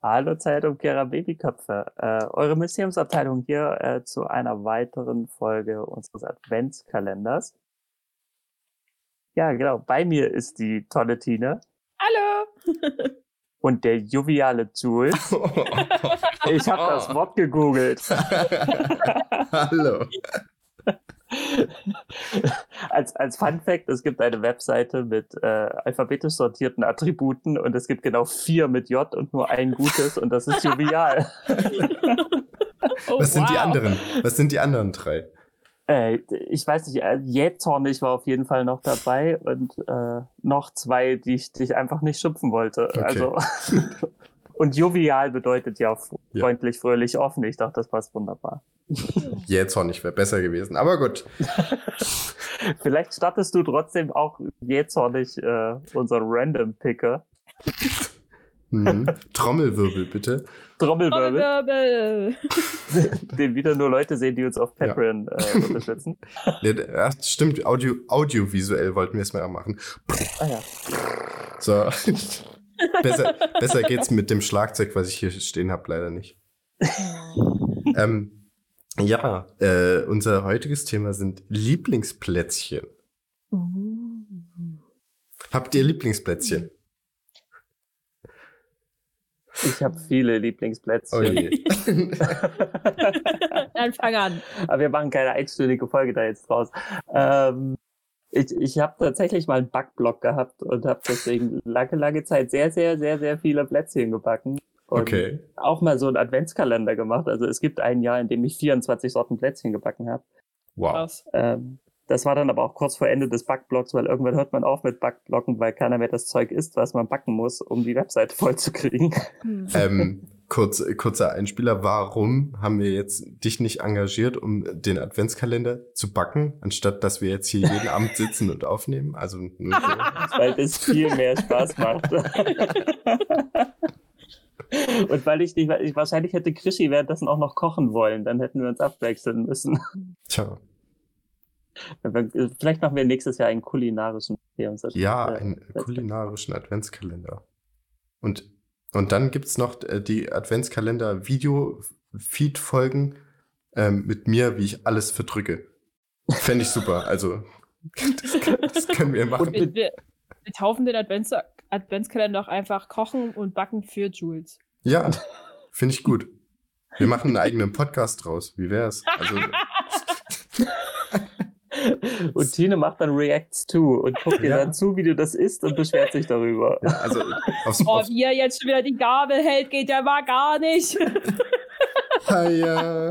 Hallo Zeitumkehrer Babyköpfe. Äh, eure Museumsabteilung hier äh, zu einer weiteren Folge unseres Adventskalenders. Ja, genau. Bei mir ist die tolle Tine. Hallo. Und der joviale Jules. ich habe das Wort gegoogelt. Hallo. als, als Fun Fact, es gibt eine Webseite mit äh, alphabetisch sortierten Attributen und es gibt genau vier mit J und nur ein gutes und das ist jovial. oh, Was sind wow. die anderen? Was sind die anderen drei? Äh, ich weiß nicht, äh, jähzornig war auf jeden Fall noch dabei und äh, noch zwei, die ich, die ich einfach nicht schimpfen wollte. Okay. Also und jovial bedeutet ja freundlich, ja. fröhlich, offen. Ich dachte, das passt wunderbar. Jähzornig wäre besser gewesen, aber gut. Vielleicht startest du trotzdem auch jähzornig äh, unseren Random Picker. Mhm. Trommelwirbel, bitte. Trommelwirbel. Trommelwirbel. Den wieder nur Leute sehen, die uns auf Patreon ja. äh, unterstützen. Ja, ja, stimmt, Audio, audiovisuell wollten wir es mal machen. Ah ja. So. Besser, besser geht's mit dem Schlagzeug, was ich hier stehen habe, leider nicht. ähm, ja, äh, unser heutiges Thema sind Lieblingsplätzchen. Uh. Habt ihr Lieblingsplätzchen? Ich habe viele Lieblingsplätzchen. Oh je. Dann fang an. Aber wir machen keine einstündige Folge da jetzt draus. Ähm, ich ich habe tatsächlich mal einen Backblock gehabt und habe deswegen lange, lange Zeit sehr, sehr, sehr, sehr viele Plätzchen gebacken. Und okay. auch mal so einen Adventskalender gemacht. Also es gibt ein Jahr, in dem ich 24 Sorten Plätzchen gebacken habe. Wow. Ähm, das war dann aber auch kurz vor Ende des Backblocks, weil irgendwann hört man auf mit Backblocken, weil keiner mehr das Zeug isst, was man backen muss, um die Webseite voll zu kriegen. Hm. ähm, kurz, kurzer Einspieler. Warum haben wir jetzt dich nicht engagiert, um den Adventskalender zu backen, anstatt dass wir jetzt hier jeden Abend sitzen und aufnehmen? Also nur so. Weil es viel mehr Spaß macht. Und weil ich nicht, ich, wahrscheinlich hätte Krischi währenddessen auch noch kochen wollen, dann hätten wir uns abwechseln müssen. Tja. Vielleicht machen wir nächstes Jahr einen kulinarischen. Ja, einen kulinarischen Adventskalender. Und, und dann gibt's noch äh, die Adventskalender-Video-Feed-Folgen ähm, mit mir, wie ich alles verdrücke. Fände ich super. Also, das, das, können wir machen. Und wir, wir, wir taufen den Advents Adventskalender auch einfach Kochen und Backen für Jules. Ja, finde ich gut. Wir machen einen eigenen Podcast draus. Wie wär's? Also, Und Tine macht dann Reacts to und guckt dir ja. dann zu, wie du das isst und beschwert sich darüber. Ja, also aufs, oh, wie er jetzt schon wieder die Gabel hält, geht ja mal gar nicht. ja.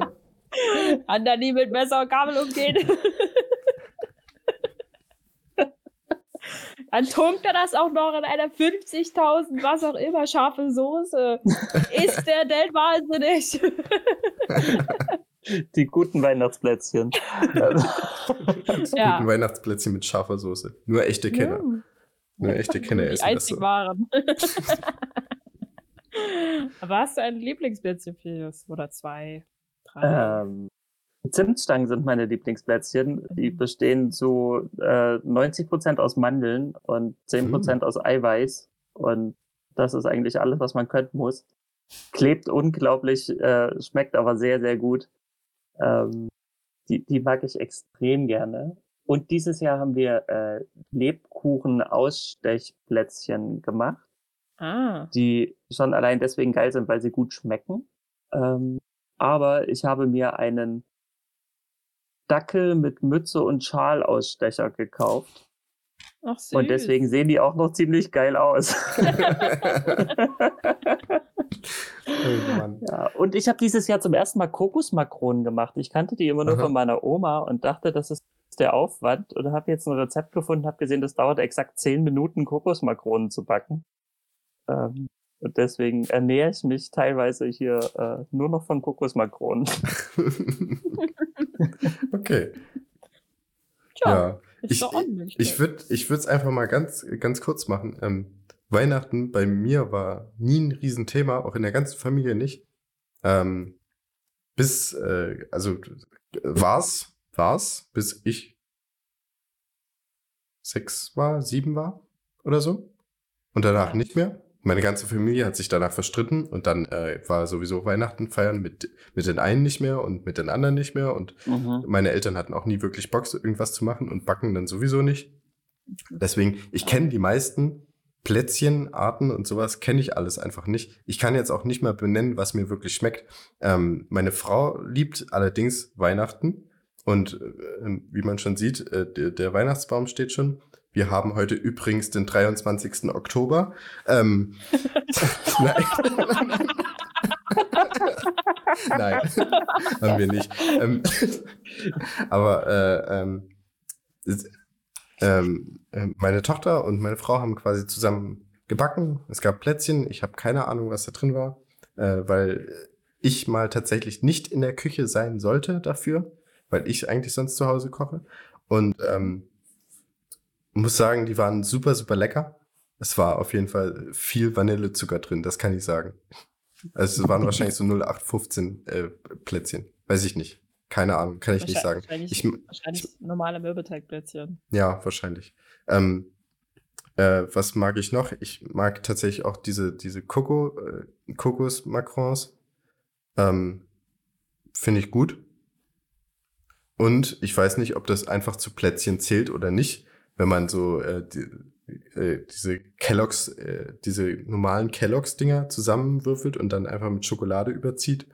Kann da nie mit Messer und Gabel umgehen. Dann tunkt er das auch noch in einer 50.000, was auch immer, scharfe Soße. Ist der denn wahnsinnig? Die guten Weihnachtsplätzchen. Die ja. guten Weihnachtsplätzchen mit scharfer Soße. Nur echte Kenner. Ja. Nur echte Kenner Die essen einzig das so. waren. Aber hast du ein Lieblingsplätzchen für oder zwei? Drei? Ähm, Zimtstangen sind meine Lieblingsplätzchen. Die mhm. bestehen zu äh, 90% aus Mandeln und 10% mhm. aus Eiweiß. Und das ist eigentlich alles, was man können muss. Klebt unglaublich, äh, schmeckt aber sehr, sehr gut. Ähm, die, die mag ich extrem gerne. Und dieses Jahr haben wir äh, Lebkuchen-Ausstechplätzchen gemacht, ah. die schon allein deswegen geil sind, weil sie gut schmecken. Ähm, aber ich habe mir einen Dackel mit Mütze und Schalausstecher gekauft. Ach, süß. Und deswegen sehen die auch noch ziemlich geil aus. oh ja, und ich habe dieses Jahr zum ersten Mal Kokosmakronen gemacht. Ich kannte die immer nur Aha. von meiner Oma und dachte, das ist der Aufwand. Und habe jetzt ein Rezept gefunden, habe gesehen, das dauert exakt zehn Minuten, Kokosmakronen zu backen. Ähm, und deswegen ernähre ich mich teilweise hier äh, nur noch von Kokosmakronen. okay. Tja, ja. Ich, ich würde ich würde es einfach mal ganz, ganz kurz machen. Ähm, Weihnachten bei mir war nie ein Riesenthema, auch in der ganzen Familie nicht. Ähm, bis, äh, also war's, war's, bis ich sechs war, sieben war oder so. Und danach nicht mehr. Meine ganze Familie hat sich danach verstritten und dann äh, war sowieso Weihnachten feiern mit, mit den einen nicht mehr und mit den anderen nicht mehr. Und Mhm. meine Eltern hatten auch nie wirklich Bock, irgendwas zu machen und backen dann sowieso nicht. Deswegen, ich kenne die meisten Plätzchen, Arten und sowas, kenne ich alles einfach nicht. Ich kann jetzt auch nicht mal benennen, was mir wirklich schmeckt. Ähm, meine Frau liebt allerdings Weihnachten. Und äh, wie man schon sieht, äh, der, der Weihnachtsbaum steht schon. Wir haben heute übrigens den 23. Oktober. Ähm, nein. nein, haben wir nicht. Ähm, aber äh, ähm, ähm, äh, meine Tochter und meine Frau haben quasi zusammen gebacken. Es gab Plätzchen. Ich habe keine Ahnung, was da drin war, äh, weil ich mal tatsächlich nicht in der Küche sein sollte dafür, weil ich eigentlich sonst zu Hause koche. Und ähm, muss sagen, die waren super, super lecker. Es war auf jeden Fall viel Vanillezucker drin, das kann ich sagen. Also es waren wahrscheinlich so 0815 äh, Plätzchen. Weiß ich nicht. Keine Ahnung, kann ich nicht sagen. Wahrscheinlich, Ich, wahrscheinlich normale Mürbeteigplätzchen. ja, wahrscheinlich. Ähm, äh, was mag ich noch? Ich mag tatsächlich auch diese, diese Coco, äh, Kokos-Macrons. Ähm, Finde ich gut. Und ich weiß nicht, ob das einfach zu Plätzchen zählt oder nicht, wenn man so äh, die, äh, diese Kelloggs, äh, diese normalen Kelloggs-Dinger zusammenwürfelt und dann einfach mit Schokolade überzieht.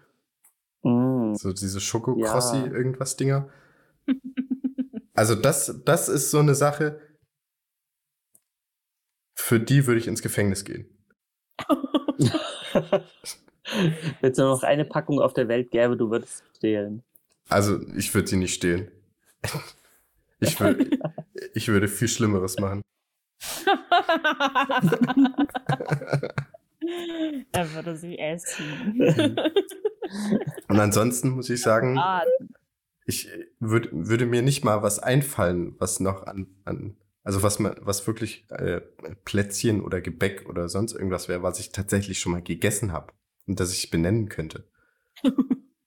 Mm. So diese Schokokrossi Ja. irgendwas Dinger. Also das, das ist so eine Sache, für die würde ich ins Gefängnis gehen. Wenn es nur noch eine Packung auf der Welt gäbe, du würdest stehlen. Also ich würde sie nicht stehlen. Ich, würde, ich würde viel Schlimmeres machen. er würde sie essen. Und ansonsten muss ich sagen, ich würd, würde mir nicht mal was einfallen, was noch an, an also was man, was wirklich äh, Plätzchen oder Gebäck oder sonst irgendwas wäre, was ich tatsächlich schon mal gegessen habe und das ich benennen könnte.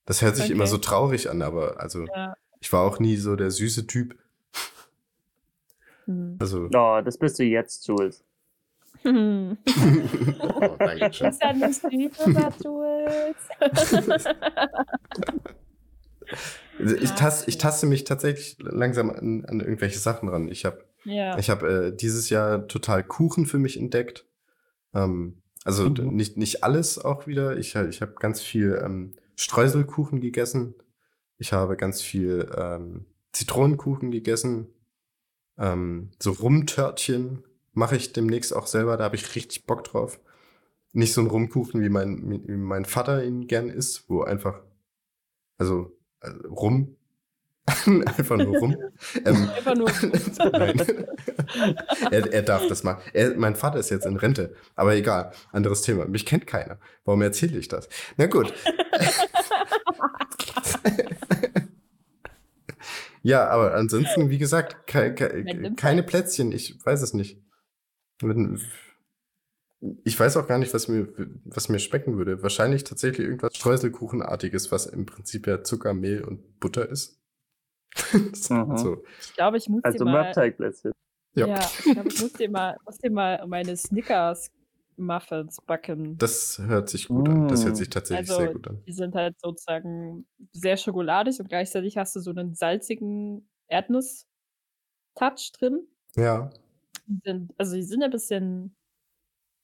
Das hört sich Okay. immer so traurig an, aber also Ja. ich war auch nie so der süße Typ. hm. Also Oh, das bist du jetzt, Jules. Hm. oh, danke schön. Das ist ja nicht lieber Jules. Also Ich, tas, ich taste mich tatsächlich langsam an, an irgendwelche Sachen ran. Ich habe ja. Ich habe äh, dieses Jahr total Kuchen für mich entdeckt. Ähm, also Mhm. nicht, nicht alles auch wieder. Ich, ich habe ganz viel ähm, Streuselkuchen gegessen. Ich habe ganz viel ähm, Zitronenkuchen gegessen. Ähm, so Rumtörtchen mache ich demnächst auch selber. Da habe ich richtig Bock drauf. Nicht so ein Rumkuchen, wie mein, wie mein Vater ihn gern isst, wo einfach, also, also rum, einfach nur rum. Ähm, Einfach nur. Nein. er, er darf das machen. Er, mein Vater ist jetzt in Rente, aber egal, anderes Thema. Mich kennt keiner. Warum erzähle ich das? Na gut. ja, aber ansonsten, wie gesagt, ke ke keine Plätzchen. Ich weiß es nicht. Ich weiß auch gar nicht, was mir, was mir schmecken würde. Wahrscheinlich tatsächlich irgendwas Streuselkuchenartiges, was im Prinzip ja Zucker, Mehl und Butter ist. Mhm. so. Ich glaube, ich muss Also dir mal. Mörbteigplätzchen. Ja. Ja, ich glaube, ich muss dir mal, muss dir mal meine Snickers Muffins backen. Das hört sich gut an. Das hört Mm. sich tatsächlich Also, sehr gut an. Die sind halt sozusagen sehr schokoladig und gleichzeitig hast du so einen salzigen Erdnuss-Touch drin. Ja. Die sind, also die sind ein bisschen,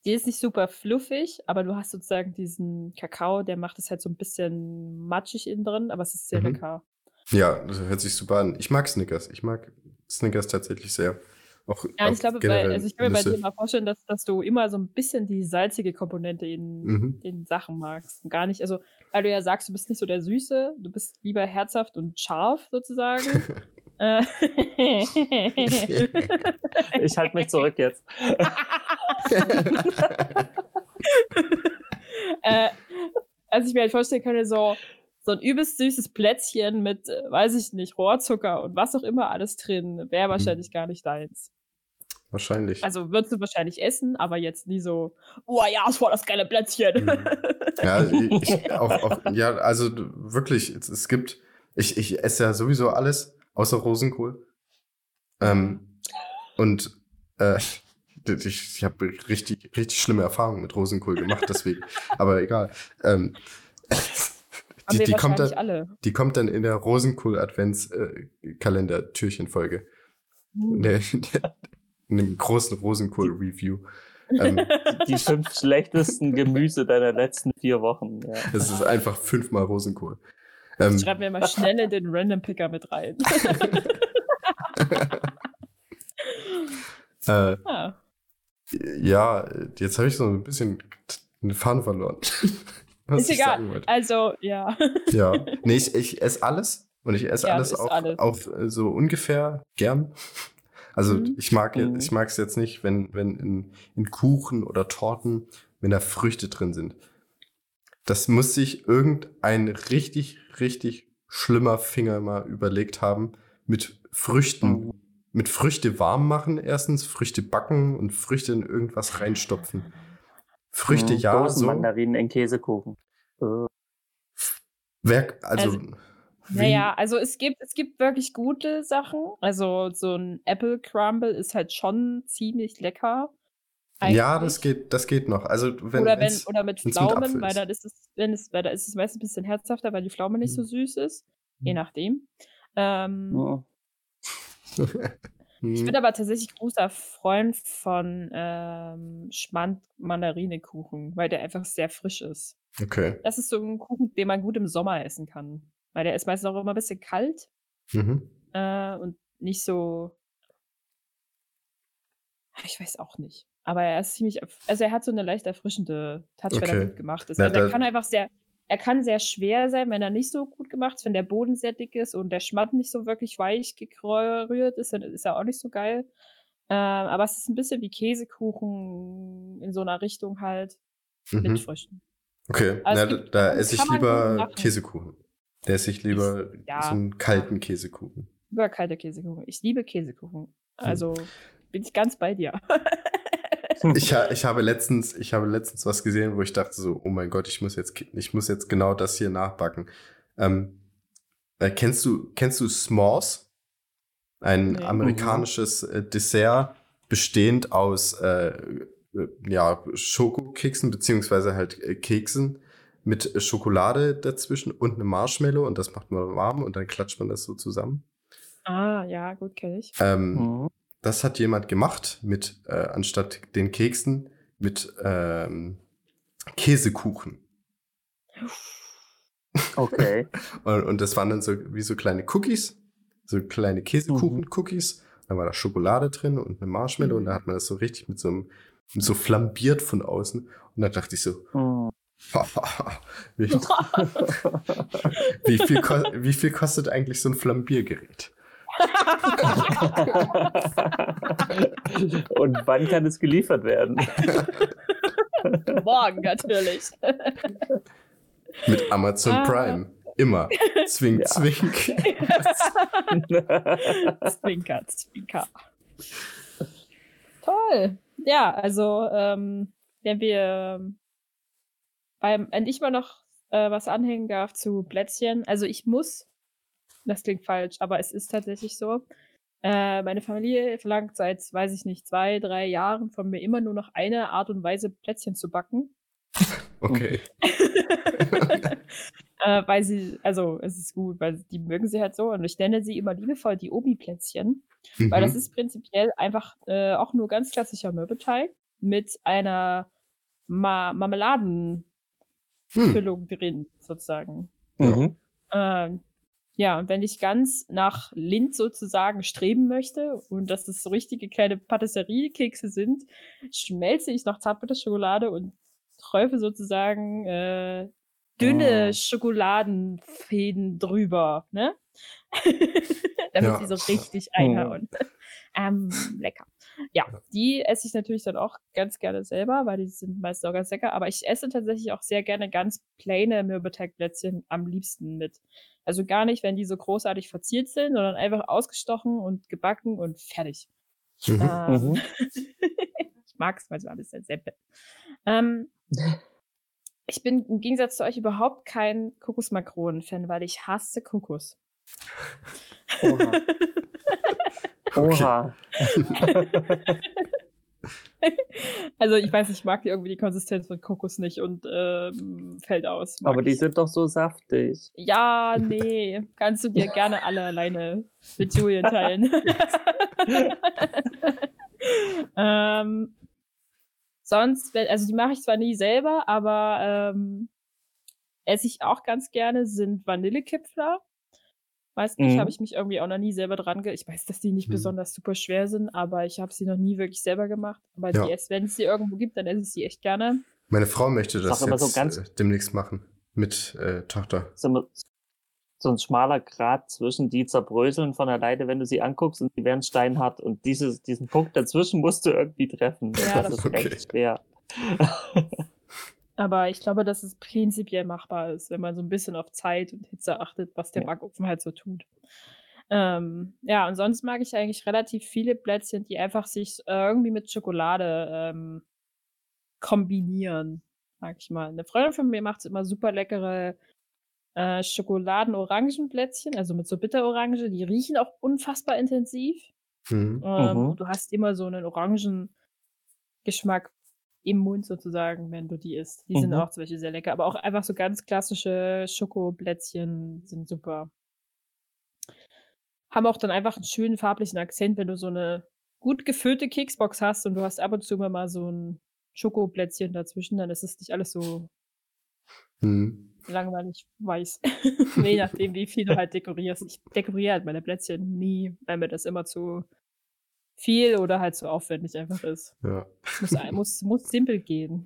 die ist nicht super fluffig, aber du hast sozusagen diesen Kakao, der macht es halt so ein bisschen matschig innen drin, aber es ist sehr Mhm. lecker. Ja, das hört sich super an. Ich mag Snickers. Ich mag Snickers tatsächlich sehr. Auch, Ja, auch ich glaube, bei, also ich kann mir bei dir mal vorstellen, dass, dass du immer so ein bisschen die salzige Komponente in Mhm. den Sachen magst. Und gar nicht, also, weil du ja sagst, du bist nicht so der Süße, du bist lieber herzhaft und scharf sozusagen. Äh, Ich halte mich zurück jetzt. äh, als ich mir halt vorstellen könnte, so, so ein übelst süßes Plätzchen mit, äh, weiß ich nicht, Rohrzucker und was auch immer alles drin, wäre wahrscheinlich gar nicht deins. Wahrscheinlich. Also würdest du wahrscheinlich essen, aber jetzt nie so, oh ja, ist voll das geile Plätzchen. Mhm. Ja, ich, auch, auch, ja, also wirklich, es, es gibt, ich, ich esse ja sowieso alles, außer Rosenkohl. Ähm, und äh, ich, ich habe richtig, richtig schlimme Erfahrungen mit Rosenkohl gemacht, deswegen. Aber egal. Ähm, die, die, kommt dann, alle. die kommt dann in der Rosenkohl-Adventskalender-Türchenfolge. Uh. In, in, dem großen Rosenkohl-Review. Ähm, die fünf schlechtesten Gemüse deiner letzten vier Wochen. Ja. Es ist einfach fünfmal Rosenkohl. Ähm, Schreib mir mal schnell in den Random Picker mit rein. äh, ah. Ja, jetzt habe ich so ein bisschen eine Fahne verloren. ist egal. Also, ja. ja. Nee, ich, ich esse alles und ich esse ja, alles, auch, alles auch so ungefähr gern. Also mhm. ich mag mhm. ich mag es jetzt nicht, wenn, wenn in, in Kuchen oder Torten, wenn da Früchte drin sind. Das muss sich irgendein richtig, richtig schlimmer Finger mal überlegt haben, mit Früchten, mhm. mit Früchte warm machen erstens, Früchte backen und Früchte in irgendwas reinstopfen. Früchte mhm, ja, so. Mandarinen in Käsekuchen. Uh. Wer, also, also naja, also es gibt, es gibt wirklich gute Sachen. Also so ein Apple Crumble ist halt schon ziemlich lecker. Eigentlich. Ja, das geht, das geht noch. Also wenn, oder, wenn, oder mit Pflaumen, weil dann ist es, wenn es, weil da ist es meistens ein bisschen herzhafter, weil die Pflaume nicht so hm. süß ist. Je hm. nachdem. Ähm, oh. ich bin aber tatsächlich großer Freund von ähm, Schmand-Mandarinekuchen, weil der einfach sehr frisch ist. Okay. Das ist so ein Kuchen, den man gut im Sommer essen kann. Weil der ist meistens auch immer ein bisschen kalt mhm. äh, und nicht so. Ich weiß auch nicht. Aber er ist ziemlich. Also er hat so eine leicht erfrischende Touch, okay. wenn er gut gemacht ist. Also er kann einfach sehr. Er kann sehr schwer sein, wenn er nicht so gut gemacht ist, wenn der Boden sehr dick ist und der Schmatt nicht so wirklich weich gerührt ist, dann ist er auch nicht so geil. Ähm, aber es ist ein bisschen wie Käsekuchen in so einer Richtung halt mhm. mit Früchten. Okay, also Na, da, da esse ich lieber Käsekuchen. Der esse ich lieber ich, ja, so einen kalten Käsekuchen. Lieber kalte Käsekuchen. Ich liebe Käsekuchen. Hm. Also hm. bin ich ganz bei dir. ich, ich, habe letztens, ich habe letztens was gesehen, wo ich dachte so, oh mein Gott, ich muss jetzt, ich muss jetzt genau das hier nachbacken. Ähm, äh, kennst du, kennst du S'mores? Ein nee. amerikanisches äh, Dessert bestehend aus äh, äh ja, Schokokeksen beziehungsweise halt äh, Keksen mit Schokolade dazwischen und einem Marshmallow und das macht man warm und dann klatscht man das so zusammen. Ah, ja, gut, kenne ich. Ähm, mhm. Das hat jemand gemacht mit, äh, anstatt den Keksen, mit ähm, Käsekuchen. Okay. und, und, das waren dann so wie so kleine Cookies, so kleine Käsekuchen-Cookies. Mhm. Da war da Schokolade drin und eine Marshmallow mhm. und da hat man das so richtig mit so einem, so flambiert von außen. Und da dachte ich so, mhm. wie, wie, viel wie, viel kostet eigentlich so ein Flambiergerät? Und wann kann es geliefert werden? Morgen natürlich. Mit Amazon ah. Prime. Immer. Zwink, ja. zwink. zwinker, zwinker. Toll. Ja, also, ähm, wenn wir beim, wenn ich mal noch äh, was anhängen darf zu Plätzchen, also ich muss, das klingt falsch, aber es ist tatsächlich so. Äh, meine Familie verlangt seit, weiß ich nicht, zwei, drei Jahren von mir immer nur noch eine Art und Weise, Plätzchen zu backen. Okay. äh, weil sie, also es ist gut, weil die mögen sie halt so und ich nenne sie immer liebevoll die Obi-Plätzchen, mhm. weil das ist prinzipiell einfach äh, auch nur ganz klassischer Mürbeteig mit einer Ma Marmeladen hm. Drin, sozusagen. Mhm. Ähm, ja, und wenn ich ganz nach Lind sozusagen streben möchte und dass das so richtige kleine Patisserie-Kekse sind, schmelze ich noch Zartbitterschokolade und träufe sozusagen äh, dünne oh. Schokoladenfäden drüber, ne? Damit ja. sie so richtig einhauen. Oh. ähm, lecker. Ja, die esse ich natürlich dann auch ganz gerne selber, weil die sind meist auch ganz lecker. Aber ich esse tatsächlich auch sehr gerne ganz plaine Mürbeteigplätzchen am liebsten mit. Also gar nicht, wenn die so großartig verziert sind, sondern einfach ausgestochen und gebacken und fertig. Mhm. Ähm, mhm. ich mag es manchmal ein bisschen simpel. Ähm, ich bin im Gegensatz zu euch überhaupt kein Kokosmakronen-Fan, weil ich hasse Kokos. Oha. Oha. also ich weiß, ich mag irgendwie die Konsistenz von Kokos nicht und ähm, fällt aus. Mag Aber die ich. sind doch so saftig. Ja, nee. Kannst du dir gerne alle alleine mit Julian teilen. ähm, sonst, also die mache ich zwar nie selber, aber ähm, esse ich auch ganz gerne, sind Vanillekipfler. Weiß nicht, mhm. habe ich mich irgendwie auch noch nie selber dran ge Ich weiß, dass die nicht mhm. besonders super schwer sind, aber ich habe sie noch nie wirklich selber gemacht. Aber ja. wenn es sie irgendwo gibt, dann esse ich sie echt gerne. Meine Frau möchte das jetzt so ganz äh, demnächst machen mit äh, Tochter. So, so, ein schmaler Grat zwischen die zerbröseln von alleine, wenn du sie anguckst und die werden steinhart und dieses, diesen Punkt dazwischen musst du irgendwie treffen. Ja, das, das ist okay. echt schwer. Aber ich glaube, dass es prinzipiell machbar ist, wenn man so ein bisschen auf Zeit und Hitze achtet, was der ja. Backofen halt so tut. Ähm, ja, und sonst mag ich eigentlich relativ viele Plätzchen, die einfach sich irgendwie mit Schokolade ähm, kombinieren, sag ich mal. Eine Freundin von mir macht immer super leckere äh, Schokoladen-Orangenplätzchen, also mit so Bitterorange. Die riechen auch unfassbar intensiv. Mhm. Ähm, mhm. Du hast immer so einen Orangengeschmack im Mund sozusagen, wenn du die isst. Die mhm. sind auch zum Beispiel sehr lecker. Aber auch einfach so ganz klassische Schokoplätzchen sind super. Haben auch dann einfach einen schönen farblichen Akzent, wenn du so eine gut gefüllte Keksbox hast und du hast ab und zu mal so ein Schokoplätzchen dazwischen, dann ist es nicht alles so mhm. langweilig weiß. Je nachdem, wie viel du halt dekorierst. Ich dekoriere halt meine Plätzchen nie, weil mir das immer zu viel oder halt so aufwendig einfach ist. Ja. Muss, muss, muss simpel gehen.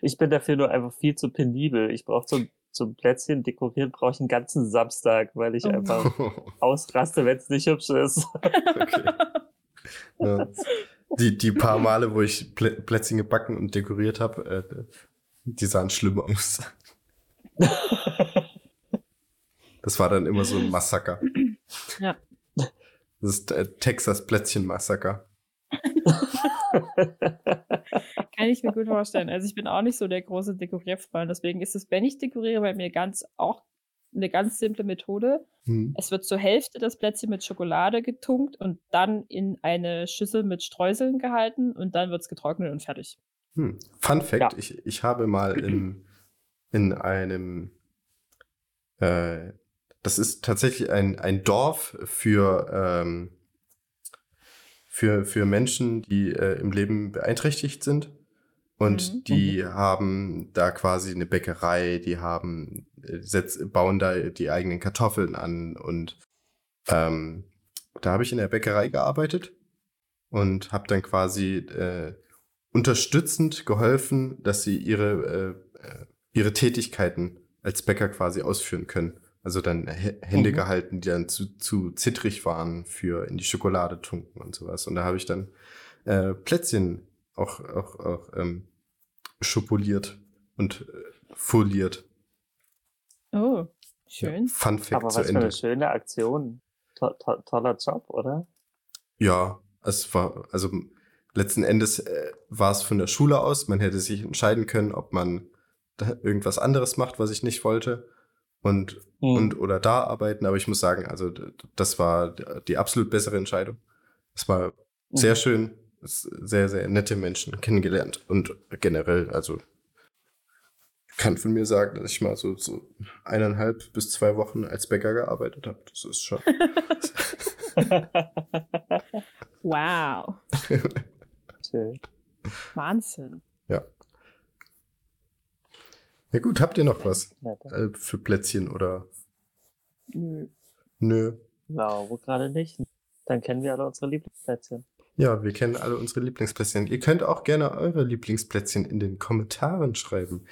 Ich bin dafür nur einfach viel zu penibel. Ich brauche zum, zum Plätzchen dekorieren, brauche ich einen ganzen Samstag, weil ich oh. einfach ausraste, wenn es nicht hübsch ist. Okay. Ja. Die, die paar Male, wo ich Plä Plätzchen gebacken und dekoriert habe, äh, die sahen schlimm aus. Das war dann immer so ein Massaker. Ja. Das ist äh, Texas Plätzchen-Massaker. Kann ich mir gut vorstellen. Also ich bin auch nicht so der große Dekorierfreund. Deswegen ist es, wenn ich dekoriere, bei mir ganz auch eine ganz simple Methode. Hm. Es wird zur Hälfte das Plätzchen mit Schokolade getunkt und dann in eine Schüssel mit Streuseln gehalten und dann wird es getrocknet und fertig. Hm. Fun Fact: ja. ich, ich habe mal in, in einem äh, das ist tatsächlich ein, ein Dorf für, ähm, für, für Menschen, die äh, im Leben beeinträchtigt sind. Und mhm. die mhm. haben da quasi eine Bäckerei, die haben, äh, setz, bauen da die eigenen Kartoffeln an. Und ähm, da habe ich in der Bäckerei gearbeitet und habe dann quasi äh, unterstützend geholfen, dass sie ihre, äh, äh ihre Tätigkeiten als Bäcker quasi ausführen können. Also dann Hände mhm. gehalten, die dann zu, zu zittrig waren für in die Schokolade tunken und sowas. Und da habe ich dann äh, Plätzchen auch, auch, auch ähm, schopoliert und äh, foliert. Oh, schön. Ja, Fun Fact Aber was zu Ende. für eine schöne Aktion. To to toller Job, oder? Ja, es war, also letzten Endes äh, war es von der Schule aus. Man hätte sich entscheiden können, ob man irgendwas anderes macht, was ich nicht wollte und, mhm. und oder da arbeiten. Aber ich muss sagen, also das war die absolut bessere Entscheidung. Es war mhm. sehr schön, sehr, sehr nette Menschen kennengelernt und generell, also kann von mir sagen, dass ich mal so, so eineinhalb bis zwei Wochen als Bäcker gearbeitet habe. Das ist schon. wow. Wahnsinn. Ja. Ja gut, habt ihr noch was äh, für Plätzchen oder? Nö. Nö. Ja, wo gerade nicht. Dann kennen wir alle unsere Lieblingsplätzchen. Ja, wir kennen alle unsere Lieblingsplätzchen. Ihr könnt auch gerne eure Lieblingsplätzchen in den Kommentaren schreiben.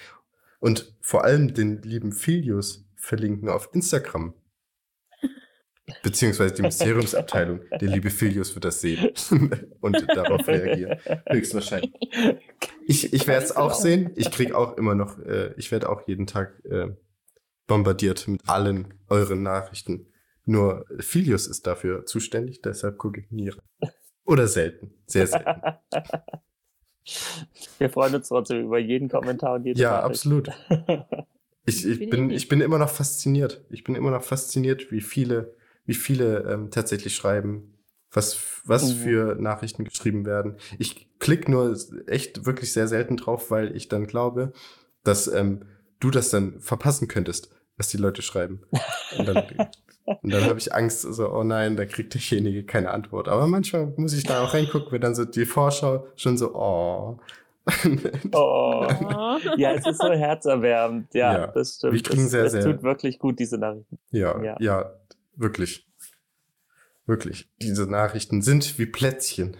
Und vor allem den lieben Filius verlinken auf Instagram. Beziehungsweise die Mysteriumsabteilung. Der liebe Filius wird das sehen und darauf reagieren. Höchstwahrscheinlich. Ich, ich werde es auch sehen. Ich kriege auch immer noch, äh, ich werde auch jeden Tag äh, bombardiert mit allen euren Nachrichten. Nur Filius ist dafür zuständig, deshalb gucke ich nie Oder selten. Sehr selten. Wir freuen uns trotzdem über jeden Kommentar und jeden Ja, Nachricht. absolut. Ich, ich, bin, ich bin immer noch fasziniert. Ich bin immer noch fasziniert, wie viele, wie viele ähm, tatsächlich schreiben, was, was Mhm. für Nachrichten geschrieben werden. Ich klicke nur echt wirklich sehr selten drauf, weil ich dann glaube, dass ähm, du das dann verpassen könntest, was die Leute schreiben. Und dann, und dann habe ich Angst, so, oh nein, da kriegt derjenige keine Antwort. Aber manchmal muss ich da auch reingucken, wenn dann so die Vorschau schon so, oh. Oh. Ja, es ist so herzerwärmend. Ja, Ja, das stimmt. wir kriegen es, sehr, es sehr- tut wirklich gut, diese Nachrichten. Ja, ja, Ja. Wirklich. Wirklich. Diese Nachrichten sind wie Plätzchen.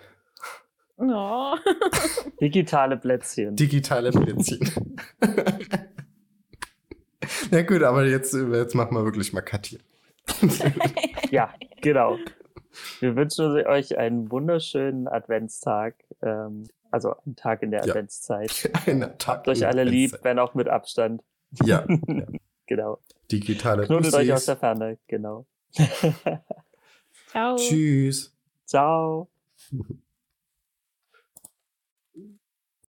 Oh. Digitale Plätzchen. Digitale Plätzchen. Na gut, aber jetzt, jetzt machen wir wirklich mal Cut hier. Ja, genau. Wir wünschen euch einen wunderschönen Adventstag. Ähm, also einen Tag in der Ja. Adventszeit. Einen Tag Habt euch alle lieb, wenn auch mit Abstand. Ja, ja. Genau. digitale Knuddelt euch aus der Ferne. Genau. Ciao. Tschüss. Ciao.